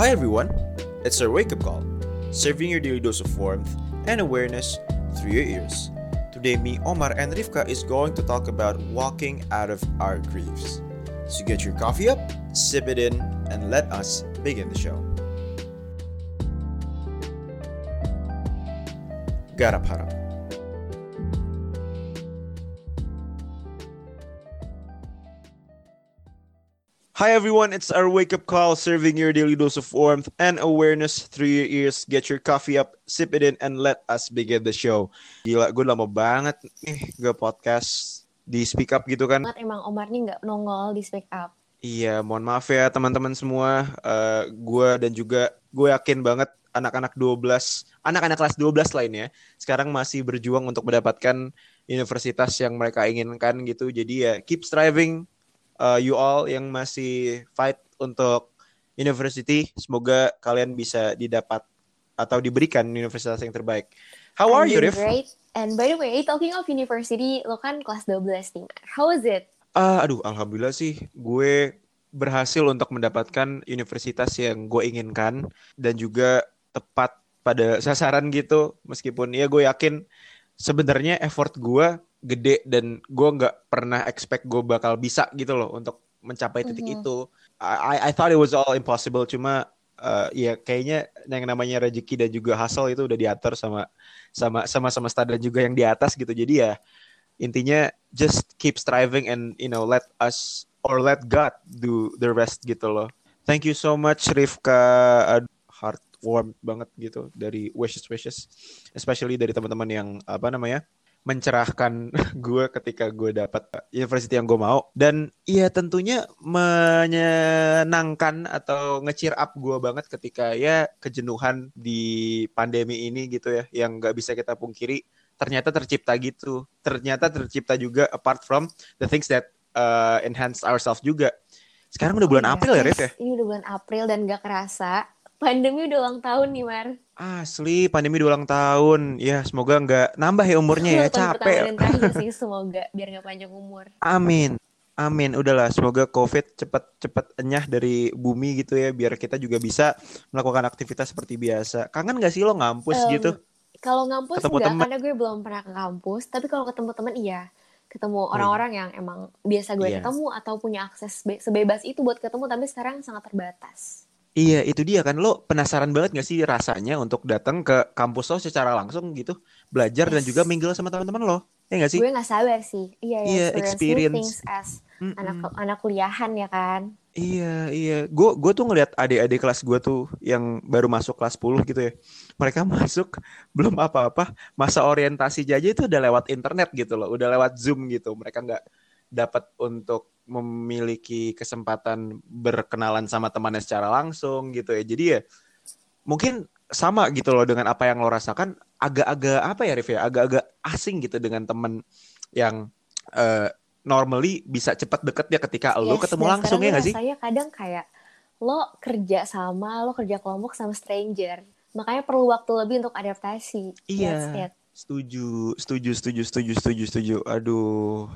Hi everyone, it's our wake up call, serving your daily dose of warmth and awareness through your ears. Today, me, Omar, and Rivka is going to talk about walking out of our griefs. So get your coffee up, sip it in, and let us begin the show. Garap. Hi everyone, it's our wake up call serving your daily dose of warmth and awareness through your ears. Get your coffee up, sip it in, and let us begin the show. Gila, gue lama banget nih gak podcast di speak up gitu kan. emang Omar nih nggak nongol di speak up. Iya, mohon maaf ya teman-teman semua. Eh gue dan juga gue yakin banget anak-anak 12, anak-anak kelas 12 lainnya sekarang masih berjuang untuk mendapatkan universitas yang mereka inginkan gitu. Jadi ya keep striving uh, you all yang masih fight untuk university. Semoga kalian bisa didapat atau diberikan universitas yang terbaik. How are I'm you, doing Rif? Great. And by the way, talking of university, lo kan kelas 12 nih. How is it? Ah, aduh, alhamdulillah sih gue berhasil untuk mendapatkan universitas yang gue inginkan dan juga tepat pada sasaran gitu. Meskipun ya gue yakin sebenarnya effort gue gede dan gue nggak pernah expect gue bakal bisa gitu loh untuk mencapai titik Mhm. itu. I I thought it was all impossible cuma eh, ya kayaknya yang namanya rezeki dan juga hustle itu udah diatur sama sama sama semesta dan juga yang di atas gitu. Jadi ya intinya just keep striving and you know let us or let God do the rest gitu loh. Thank you so much Rifka Aduh, heart warm banget gitu dari wishes wishes especially dari teman-teman yang apa namanya mencerahkan gue ketika gue dapat university yang gue mau dan iya tentunya menyenangkan atau nge-cheer up gue banget ketika ya kejenuhan di pandemi ini gitu ya yang nggak bisa kita pungkiri ternyata tercipta gitu ternyata tercipta juga apart from the things that uh, enhance ourselves juga sekarang udah bulan Oh, April ya Rif ya. Ini udah bulan April dan gak kerasa. Pandemi udah ulang tahun nih, Mar. Asli, pandemi udah ulang tahun. Ya, semoga nggak nambah ya umurnya ya. Capek. terakhir sih, semoga. Biar gak panjang umur. Amin. Amin. Udahlah, semoga COVID cepet-cepet enyah dari bumi gitu ya. Biar kita juga bisa melakukan aktivitas seperti biasa. Kangen gak sih lo ngampus Em, gitu? Kalau ngampus Ketemu enggak, temen. karena gue belum pernah ke kampus. Tapi kalau ketemu temen, iya. Ketemu orang-orang yang emang biasa gue Iya. ketemu atau punya akses be- sebebas itu buat ketemu, tapi sekarang sangat terbatas. Iya, itu dia kan. Lo penasaran banget gak sih rasanya untuk datang ke kampus lo secara langsung gitu? Belajar dan Yes. juga mingle sama teman-teman lo. Ya gak sih? Gue gak sabar sih. Iya, ya, Iya, experience, experience. things as Mm-mm. anak anak kuliahan ya kan. Iya, iya. Gue gue tuh ngeliat adik-adik kelas gue tuh yang baru masuk kelas 10 gitu ya. Mereka masuk belum apa-apa, masa orientasi aja itu udah lewat internet gitu loh, udah lewat Zoom gitu. Mereka nggak dapat untuk memiliki kesempatan berkenalan sama temannya secara langsung gitu ya. Jadi ya mungkin sama gitu loh dengan apa yang lo rasakan agak-agak apa ya Rif ya agak-agak asing gitu dengan temen yang eh, normally bisa cepat deket ya ketika lo Yes, ketemu dan langsung ya nggak sih? rasanya kadang kayak lo kerja sama, lo kerja kelompok sama stranger. Makanya perlu waktu lebih untuk adaptasi. Iya, it. Setuju, setuju, setuju, setuju, setuju, setuju. Aduh,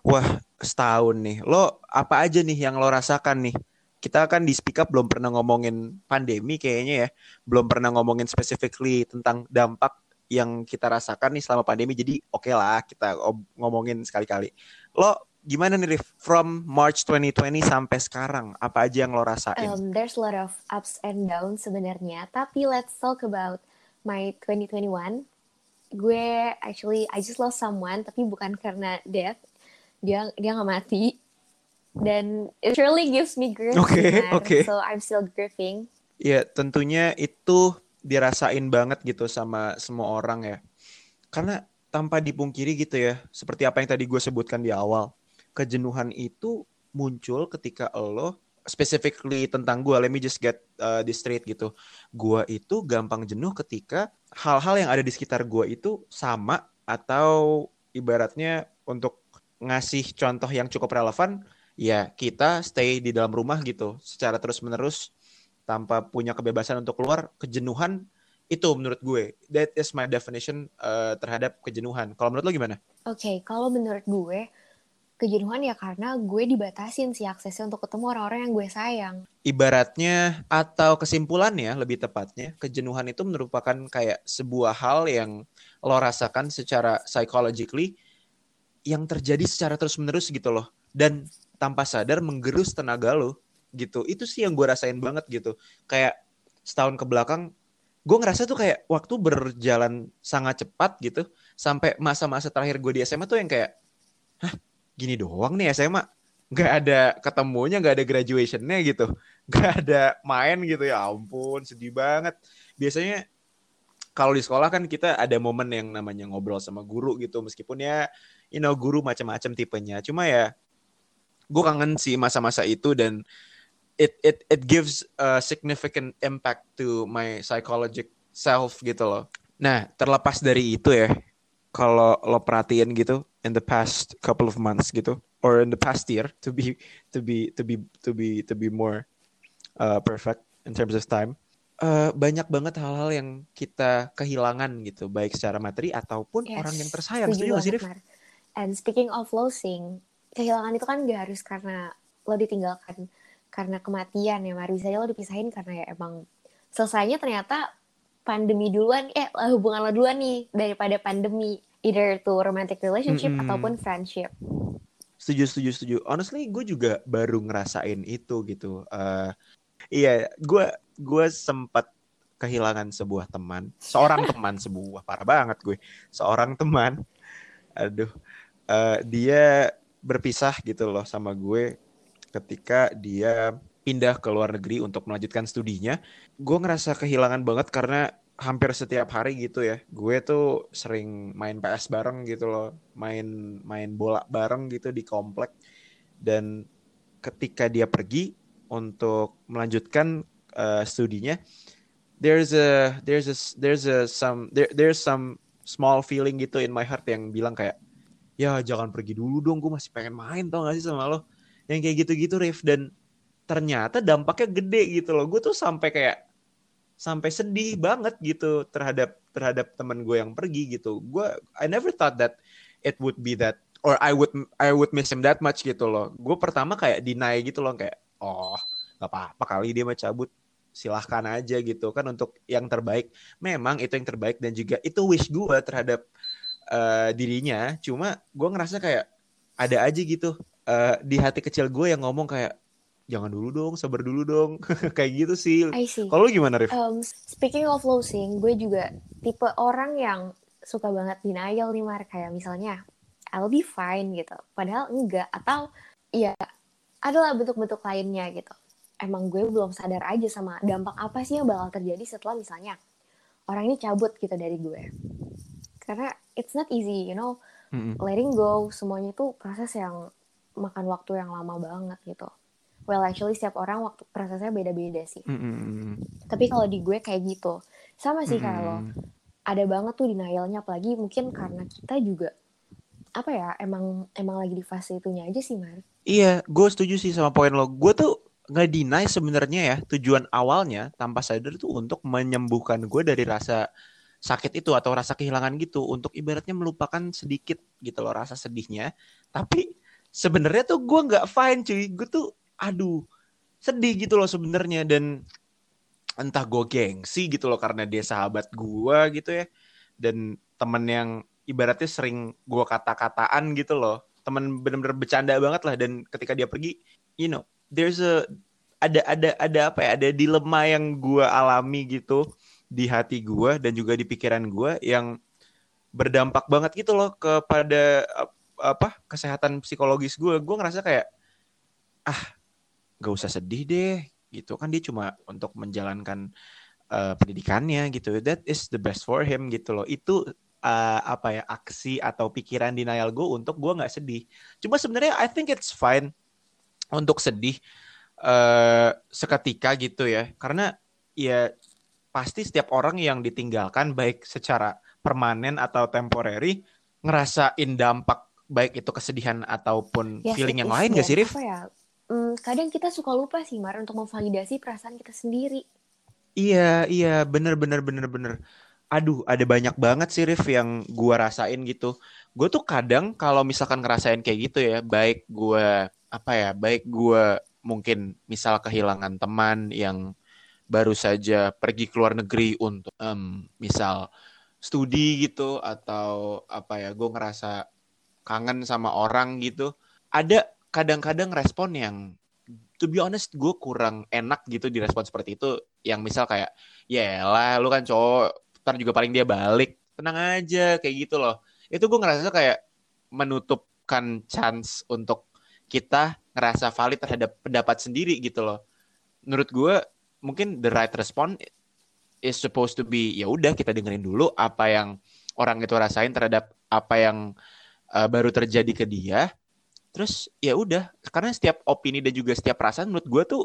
wah setahun nih. Lo apa aja nih yang lo rasakan nih? Kita kan di Speak Up belum pernah ngomongin pandemi kayaknya ya, belum pernah ngomongin specifically tentang dampak yang kita rasakan nih selama pandemi. Jadi oke lah kita ngomongin sekali-kali. Lo gimana nih Rif? From March 2020 sampai sekarang, apa aja yang lo rasain? Um, there's a lot of ups and downs sebenarnya. Tapi let's talk about my 2021. Gue actually I just lost someone, tapi bukan karena death. Dia dia nggak mati. Dan it really gives me grief. Mar. oke. So I'm still grieving. Ya, tentunya itu dirasain banget gitu sama semua orang ya. Karena tanpa dipungkiri gitu ya, seperti apa yang tadi gue sebutkan di awal, kejenuhan itu muncul ketika lo specifically tentang gue, let me just get uh, this straight gitu. Gue itu gampang jenuh ketika hal-hal yang ada di sekitar gue itu sama atau ibaratnya untuk ngasih contoh yang cukup relevan, ya kita stay di dalam rumah gitu secara terus-menerus tanpa punya kebebasan untuk keluar, kejenuhan itu menurut gue. That is my definition uh, terhadap kejenuhan. Kalau menurut lo gimana? Oke, kalau menurut gue, kejenuhan ya karena gue dibatasin sih aksesnya untuk ketemu orang-orang yang gue sayang. Ibaratnya atau kesimpulannya lebih tepatnya, kejenuhan itu merupakan kayak sebuah hal yang lo rasakan secara psychologically yang terjadi secara terus-menerus gitu loh. Dan tanpa sadar menggerus tenaga lo gitu. Itu sih yang gue rasain banget gitu. Kayak setahun ke belakang gue ngerasa tuh kayak waktu berjalan sangat cepat gitu sampai masa-masa terakhir gue di SMA tuh yang kayak hah gini doang nih SMA nggak ada ketemunya nggak ada graduationnya gitu. Nggak ada main gitu. Ya ampun sedih banget. Biasanya kalau di sekolah kan kita ada momen yang namanya ngobrol sama guru gitu. Meskipun ya you know guru macam-macam tipenya. Cuma ya gue kangen sih masa-masa itu dan it it it gives a significant impact to my psychological self gitu loh. Nah terlepas dari itu ya kalau lo perhatiin gitu in the past couple of months gitu or in the past year to be to be to be to be to be more uh, perfect in terms of time. Uh, banyak banget hal-hal yang kita kehilangan gitu baik secara materi ataupun yes, orang yang tersayang. setuju gak sih And speaking of losing kehilangan itu kan gak harus karena lo ditinggalkan karena kematian ya Mar. Bisa lo dipisahin karena ya emang selesainya ternyata pandemi duluan eh hubungan lo duluan nih daripada pandemi either to romantic relationship mm -hmm. ataupun friendship. Setuju, setuju, setuju. Honestly, gue juga baru ngerasain itu gitu. Uh, iya, gue gue sempat kehilangan sebuah teman, seorang teman sebuah parah banget gue, seorang teman. Aduh, uh, dia berpisah gitu loh sama gue ketika dia pindah ke luar negeri untuk melanjutkan studinya. Gue ngerasa kehilangan banget karena hampir setiap hari gitu ya. Gue tuh sering main PS bareng gitu loh. Main main bola bareng gitu di komplek. Dan ketika dia pergi untuk melanjutkan uh, studinya there's a there's a there's a some there, there's some small feeling gitu in my heart yang bilang kayak ya jangan pergi dulu dong gue masih pengen main tau gak sih sama lo? Yang kayak gitu-gitu Rif. Dan ternyata dampaknya gede gitu loh. Gue tuh sampai kayak sampai sedih banget gitu terhadap terhadap teman gue yang pergi gitu. Gue I never thought that it would be that or I would I would miss him that much gitu loh. Gue pertama kayak deny gitu loh kayak oh nggak apa-apa kali dia mau cabut silahkan aja gitu kan untuk yang terbaik. Memang itu yang terbaik dan juga itu wish gue terhadap uh, dirinya. Cuma gue ngerasa kayak ada aja gitu uh, di hati kecil gue yang ngomong kayak jangan dulu dong, sabar dulu dong. Kayak gitu sih. Kalau lu gimana, Rif? Um, speaking of losing, gue juga tipe orang yang suka banget denial nih, Mar. Kayak misalnya, I'll be fine gitu. Padahal enggak. Atau ya adalah bentuk-bentuk lainnya gitu. Emang gue belum sadar aja sama dampak apa sih yang bakal terjadi setelah misalnya orang ini cabut gitu dari gue. Karena it's not easy, you know. Mm -hmm. Letting go, semuanya itu proses yang makan waktu yang lama banget gitu well actually setiap orang waktu prosesnya beda-beda sih. Mm -hmm. tapi kalau di gue kayak gitu. Sama sih mm -hmm. kalau ada banget tuh denialnya apalagi mungkin karena kita juga apa ya emang emang lagi di fase itunya aja sih Mar. Iya gue setuju sih sama poin lo. Gue tuh nggak deny sebenarnya ya tujuan awalnya tanpa sadar tuh untuk menyembuhkan gue dari rasa sakit itu atau rasa kehilangan gitu. Untuk ibaratnya melupakan sedikit gitu loh rasa sedihnya. Tapi sebenarnya tuh gue nggak fine cuy. Gue tuh aduh sedih gitu loh sebenarnya. Dan entah gue gengsi gitu loh karena dia sahabat gue gitu ya. Dan temen yang ibaratnya sering gue kata-kataan gitu loh. Temen bener-bener bercanda banget lah. Dan ketika dia pergi you know there's a ada ada ada apa ya? Ada dilema yang gue alami gitu di hati gue dan juga di pikiran gue yang berdampak banget gitu loh kepada apa kesehatan psikologis gue gue ngerasa kayak ah gak usah sedih deh gitu. Kan dia cuma untuk menjalankan uh, pendidikannya gitu. That is the best for him gitu loh. Itu uh, apa ya aksi atau pikiran denial gue untuk gue nggak sedih. Cuma sebenarnya I think it's fine untuk sedih uh, seketika gitu ya. Karena ya pasti setiap orang yang ditinggalkan baik secara permanen atau temporary ngerasain dampak baik itu kesedihan ataupun yes, feeling yang lain gak sih Rif? ya? Hmm, kadang kita suka lupa sih Mar untuk memvalidasi perasaan kita sendiri. Iya, iya, bener, bener, bener, bener. Aduh, ada banyak banget sih Rif yang gue rasain gitu. Gue tuh kadang kalau misalkan ngerasain kayak gitu ya, baik gue apa ya, baik gue mungkin misal kehilangan teman yang baru saja pergi ke luar negeri untuk um, misal studi gitu atau apa ya, gue ngerasa kangen sama orang gitu. Ada kadang-kadang respon yang to be honest gue kurang enak gitu di respon seperti itu. Yang misal kayak ya lah lu kan cowok ntar juga paling dia balik. Tenang aja kayak gitu loh. Itu gue ngerasa kayak menutupkan chance untuk kita ngerasa valid terhadap pendapat sendiri gitu loh. Menurut gue mungkin the right response is supposed to be ya udah kita dengerin dulu apa yang orang itu rasain terhadap apa yang uh, baru terjadi ke dia terus ya udah. Karena setiap opini dan juga setiap perasaan menurut gue tuh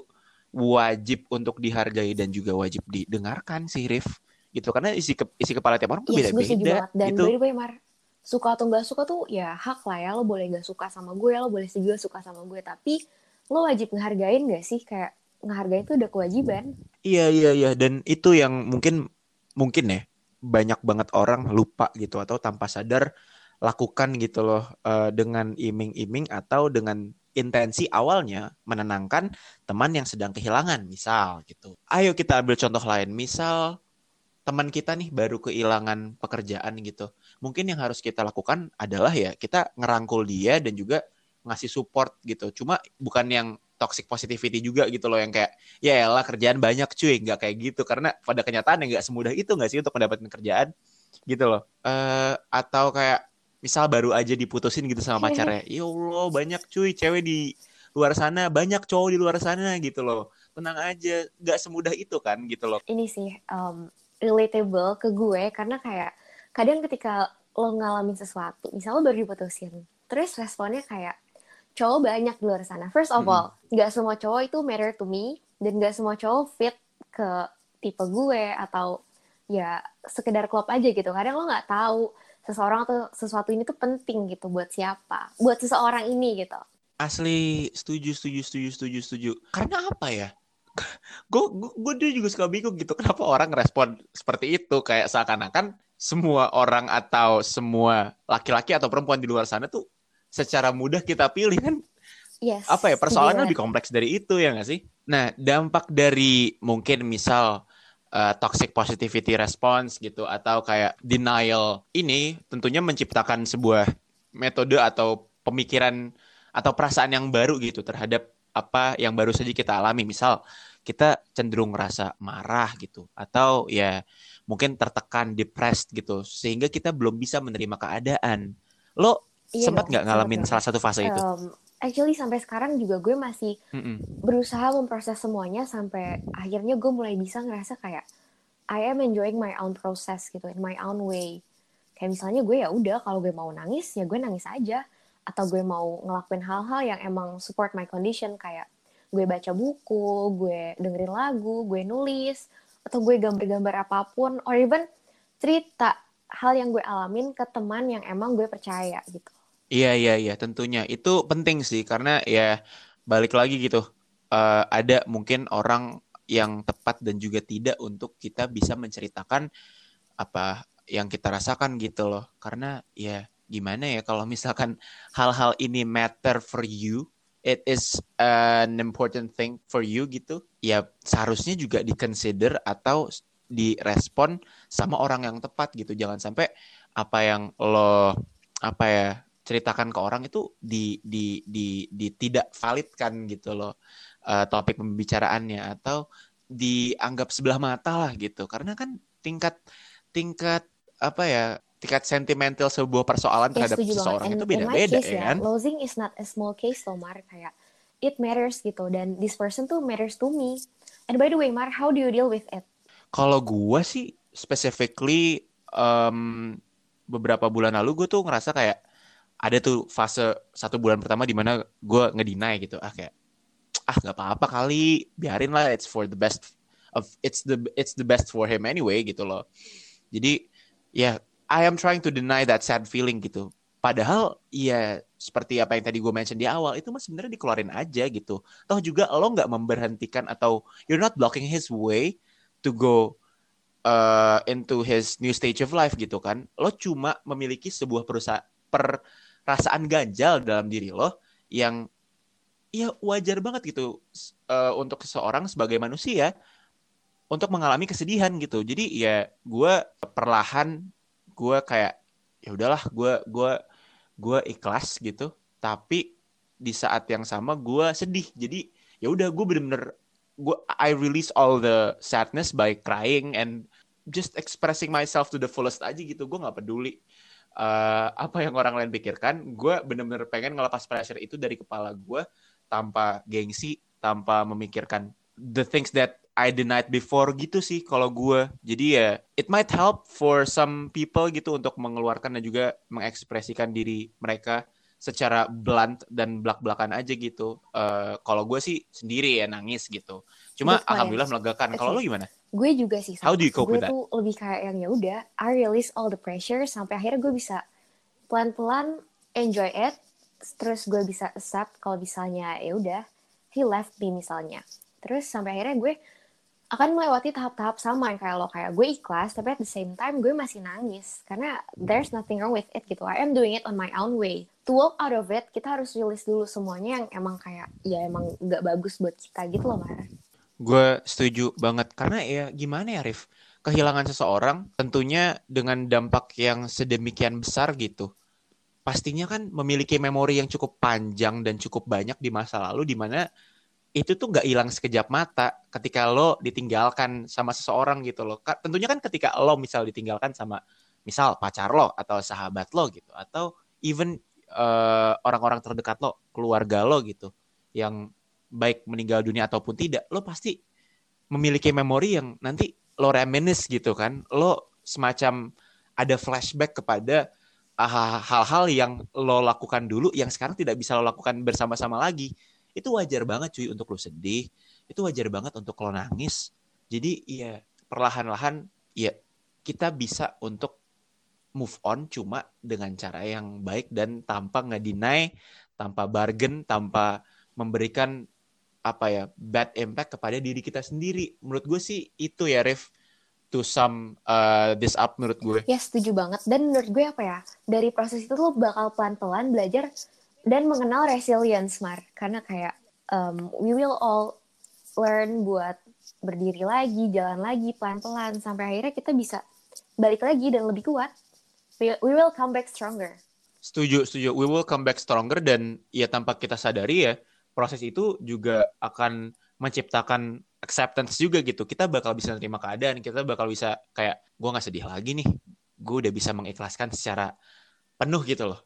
wajib untuk dihargai dan juga wajib didengarkan sih Rif. Gitu. Karena isi ke, isi kepala tiap orang tuh yes, beda-beda dan gitu. by Mar suka atau nggak suka tuh ya hak lah ya. Lo boleh nggak suka sama gue lo boleh juga suka sama gue. Tapi lo wajib ngehargain gak sih? Kayak ngehargain itu udah kewajiban. Iya iya iya. Dan itu yang mungkin mungkin ya banyak banget orang lupa gitu atau tanpa sadar lakukan gitu loh uh, dengan iming-iming atau dengan intensi awalnya menenangkan teman yang sedang kehilangan misal gitu. Ayo kita ambil contoh lain. Misal teman kita nih baru kehilangan pekerjaan gitu. Mungkin yang harus kita lakukan adalah ya kita ngerangkul dia dan juga ngasih support gitu. Cuma bukan yang toxic positivity juga gitu loh yang kayak ya elah kerjaan banyak cuy nggak kayak gitu karena pada kenyataan nggak semudah itu nggak sih untuk mendapatkan kerjaan gitu loh uh, atau kayak misal baru aja diputusin gitu sama pacarnya ya Allah banyak cuy cewek di luar sana banyak cowok di luar sana gitu loh tenang aja nggak semudah itu kan gitu loh ini sih um, relatable ke gue karena kayak kadang ketika lo ngalamin sesuatu, misalnya lo baru diputusin, terus responnya kayak cowok banyak di luar sana. First of all, nggak semua cowok itu matter to me dan nggak semua cowok fit ke tipe gue atau ya sekedar klop aja gitu. Kadang lo nggak tahu seseorang atau sesuatu ini tuh penting gitu buat siapa, buat seseorang ini gitu. Asli setuju setuju setuju setuju setuju. Karena apa ya? gue gue juga suka bingung gitu kenapa orang respon seperti itu kayak seakan-akan semua orang atau semua laki-laki atau perempuan di luar sana tuh secara mudah kita pilih kan yes, apa ya persoalannya lebih kompleks dari itu ya nggak sih nah dampak dari mungkin misal uh, toxic positivity response gitu atau kayak denial ini tentunya menciptakan sebuah metode atau pemikiran atau perasaan yang baru gitu terhadap apa yang baru saja kita alami. Misal kita cenderung rasa marah gitu atau ya mungkin tertekan, depressed gitu sehingga kita belum bisa menerima keadaan. Lo iya sempat nggak ngalamin salah satu fase um, itu? Actually sampai sekarang juga gue masih mm -mm. berusaha memproses semuanya sampai akhirnya gue mulai bisa ngerasa kayak I am enjoying my own process gitu in my own way. Kayak misalnya gue ya udah kalau gue mau nangis ya gue nangis aja atau gue mau ngelakuin hal-hal yang emang support my condition kayak gue baca buku, gue dengerin lagu, gue nulis, atau gue gambar-gambar apa pun, or even cerita hal yang gue alamin ke teman yang emang gue percaya gitu. Iya iya iya tentunya. Itu penting sih karena ya balik lagi gitu uh, ada mungkin orang yang tepat dan juga tidak untuk kita bisa menceritakan apa yang kita rasakan gitu loh. Karena ya gimana ya kalau misalkan hal-hal ini matter for you it is an important thing for you gitu ya seharusnya juga di consider atau direspon sama orang yang tepat gitu. Jangan sampai apa yang lo apa ya ceritakan ke orang itu di di di, di tidak validkan gitu loh uh, topik pembicaraannya atau dianggap sebelah mata lah gitu karena kan tingkat tingkat apa ya tingkat sentimental sebuah persoalan terhadap ya, seseorang itu beda-beda ya, ya kan. Losing is not a small case loh Mar kayak it matters gitu dan this person tuh matters to me. And by the way Mar, how do you deal with it? Kalau gue sih specifically um, beberapa bulan lalu gue tuh ngerasa kayak ada tuh fase satu bulan pertama di mana gue ngedinai gitu ah kayak ah nggak apa-apa kali biarin lah it's for the best of it's the it's the best for him anyway gitu loh jadi ya I am trying to deny that sad feeling gitu. Padahal ya seperti apa yang tadi gue mention di awal itu mah sebenarnya dikeluarin aja gitu. Toh juga lo nggak memberhentikan atau you're not blocking his way to go uh, into his new stage of life gitu kan. Lo cuma memiliki sebuah perusahaan perasaan ganjal dalam diri lo yang ya wajar banget gitu uh, untuk seseorang sebagai manusia untuk mengalami kesedihan gitu. Jadi ya gue perlahan gue kayak ya udahlah gue gue gue ikhlas gitu. Tapi di saat yang sama gue sedih. Jadi ya udah gue bener-bener gue I release all the sadness by crying and just expressing myself to the fullest aja gitu gue nggak peduli uh, apa yang orang lain pikirkan gue bener-bener pengen ngelepas pressure itu dari kepala gue tanpa gengsi tanpa memikirkan the things that I denied before gitu sih kalau gue jadi ya it might help for some people gitu untuk mengeluarkan dan juga mengekspresikan diri mereka secara blunt dan belak-belakan aja gitu. Uh, kalau gue sih sendiri ya nangis gitu. Cuma That's alhamdulillah melegakan. Kalau lo gimana? Gue juga sih. How do you cope gue with that? tuh lebih kayak yang ya udah, I release all the pressure sampai akhirnya gue bisa pelan-pelan enjoy it. Terus gue bisa accept kalau misalnya ya udah, he left me misalnya. Terus sampai akhirnya gue akan melewati tahap-tahap sama yang kayak lo kayak gue ikhlas tapi at the same time gue masih nangis karena there's nothing wrong with it gitu I am doing it on my own way to walk out of it kita harus rilis dulu semuanya yang emang kayak ya emang nggak bagus buat kita gitu loh Mar gue setuju banget karena ya gimana ya Rif kehilangan seseorang tentunya dengan dampak yang sedemikian besar gitu pastinya kan memiliki memori yang cukup panjang dan cukup banyak di masa lalu di mana itu tuh nggak hilang sekejap mata ketika lo ditinggalkan sama seseorang gitu loh. Tentunya kan ketika lo misal ditinggalkan sama misal pacar lo atau sahabat lo gitu atau even orang eh, orang-orang terdekat lo, keluarga lo gitu yang baik meninggal dunia ataupun tidak, lo pasti memiliki memori yang nanti lo reminisce gitu kan. Lo semacam ada flashback kepada ah, hal-hal yang lo lakukan dulu yang sekarang tidak bisa lo lakukan bersama-sama lagi itu wajar banget cuy untuk lo sedih itu wajar banget untuk lo nangis jadi ya perlahan-lahan ya kita bisa untuk move on cuma dengan cara yang baik dan tanpa ngedinai tanpa bargain tanpa memberikan apa ya bad impact kepada diri kita sendiri. Menurut gue sih itu ya Rif to sum uh, this up menurut gue. Ya setuju banget. Dan menurut gue apa ya dari proses itu lo bakal pelan-pelan belajar dan mengenal resilience Mar. Karena kayak um, we will all learn buat berdiri lagi jalan lagi pelan-pelan sampai akhirnya kita bisa balik lagi dan lebih kuat. We, we will come back stronger. Setuju setuju. We will come back stronger dan ya tanpa kita sadari ya proses itu juga akan menciptakan acceptance juga gitu kita bakal bisa terima keadaan kita bakal bisa kayak gue nggak sedih lagi nih gue udah bisa mengikhlaskan secara penuh gitu loh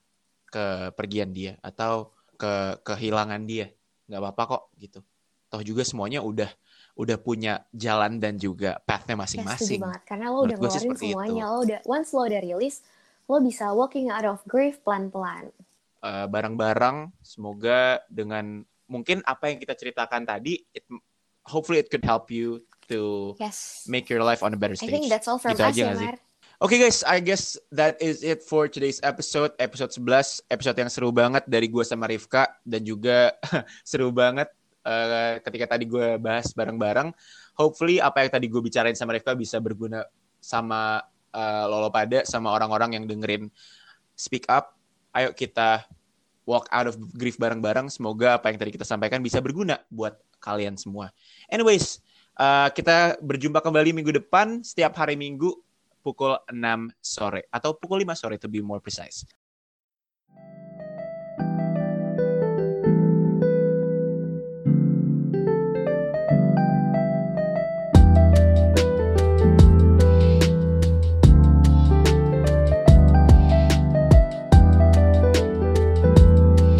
kepergian dia atau ke kehilangan dia nggak apa-apa kok gitu toh juga semuanya udah udah punya jalan dan juga pathnya masing-masing. Ya, banget karena lo udah ngeluarin semuanya, itu. lo udah once lo udah rilis, lo bisa walking out of grief pelan-pelan. Uh, barang-barang, semoga dengan mungkin apa yang kita ceritakan tadi, it, hopefully it could help you to yes. make your life on a better stage. I think that's all from gitu us ya, Oke okay guys, I guess that is it for today's episode, episode 11, episode yang seru banget dari gue sama Rifka dan juga seru banget uh, ketika tadi gue bahas bareng-bareng. Hopefully apa yang tadi gue bicarain sama Rifka bisa berguna sama uh, Lolo pada, sama orang-orang yang dengerin Speak Up. Ayo kita walk out of grief bareng-bareng. Semoga apa yang tadi kita sampaikan bisa berguna buat kalian semua. Anyways, uh, kita berjumpa kembali minggu depan setiap hari Minggu pukul 6 sore atau pukul 5 sore to be more precise.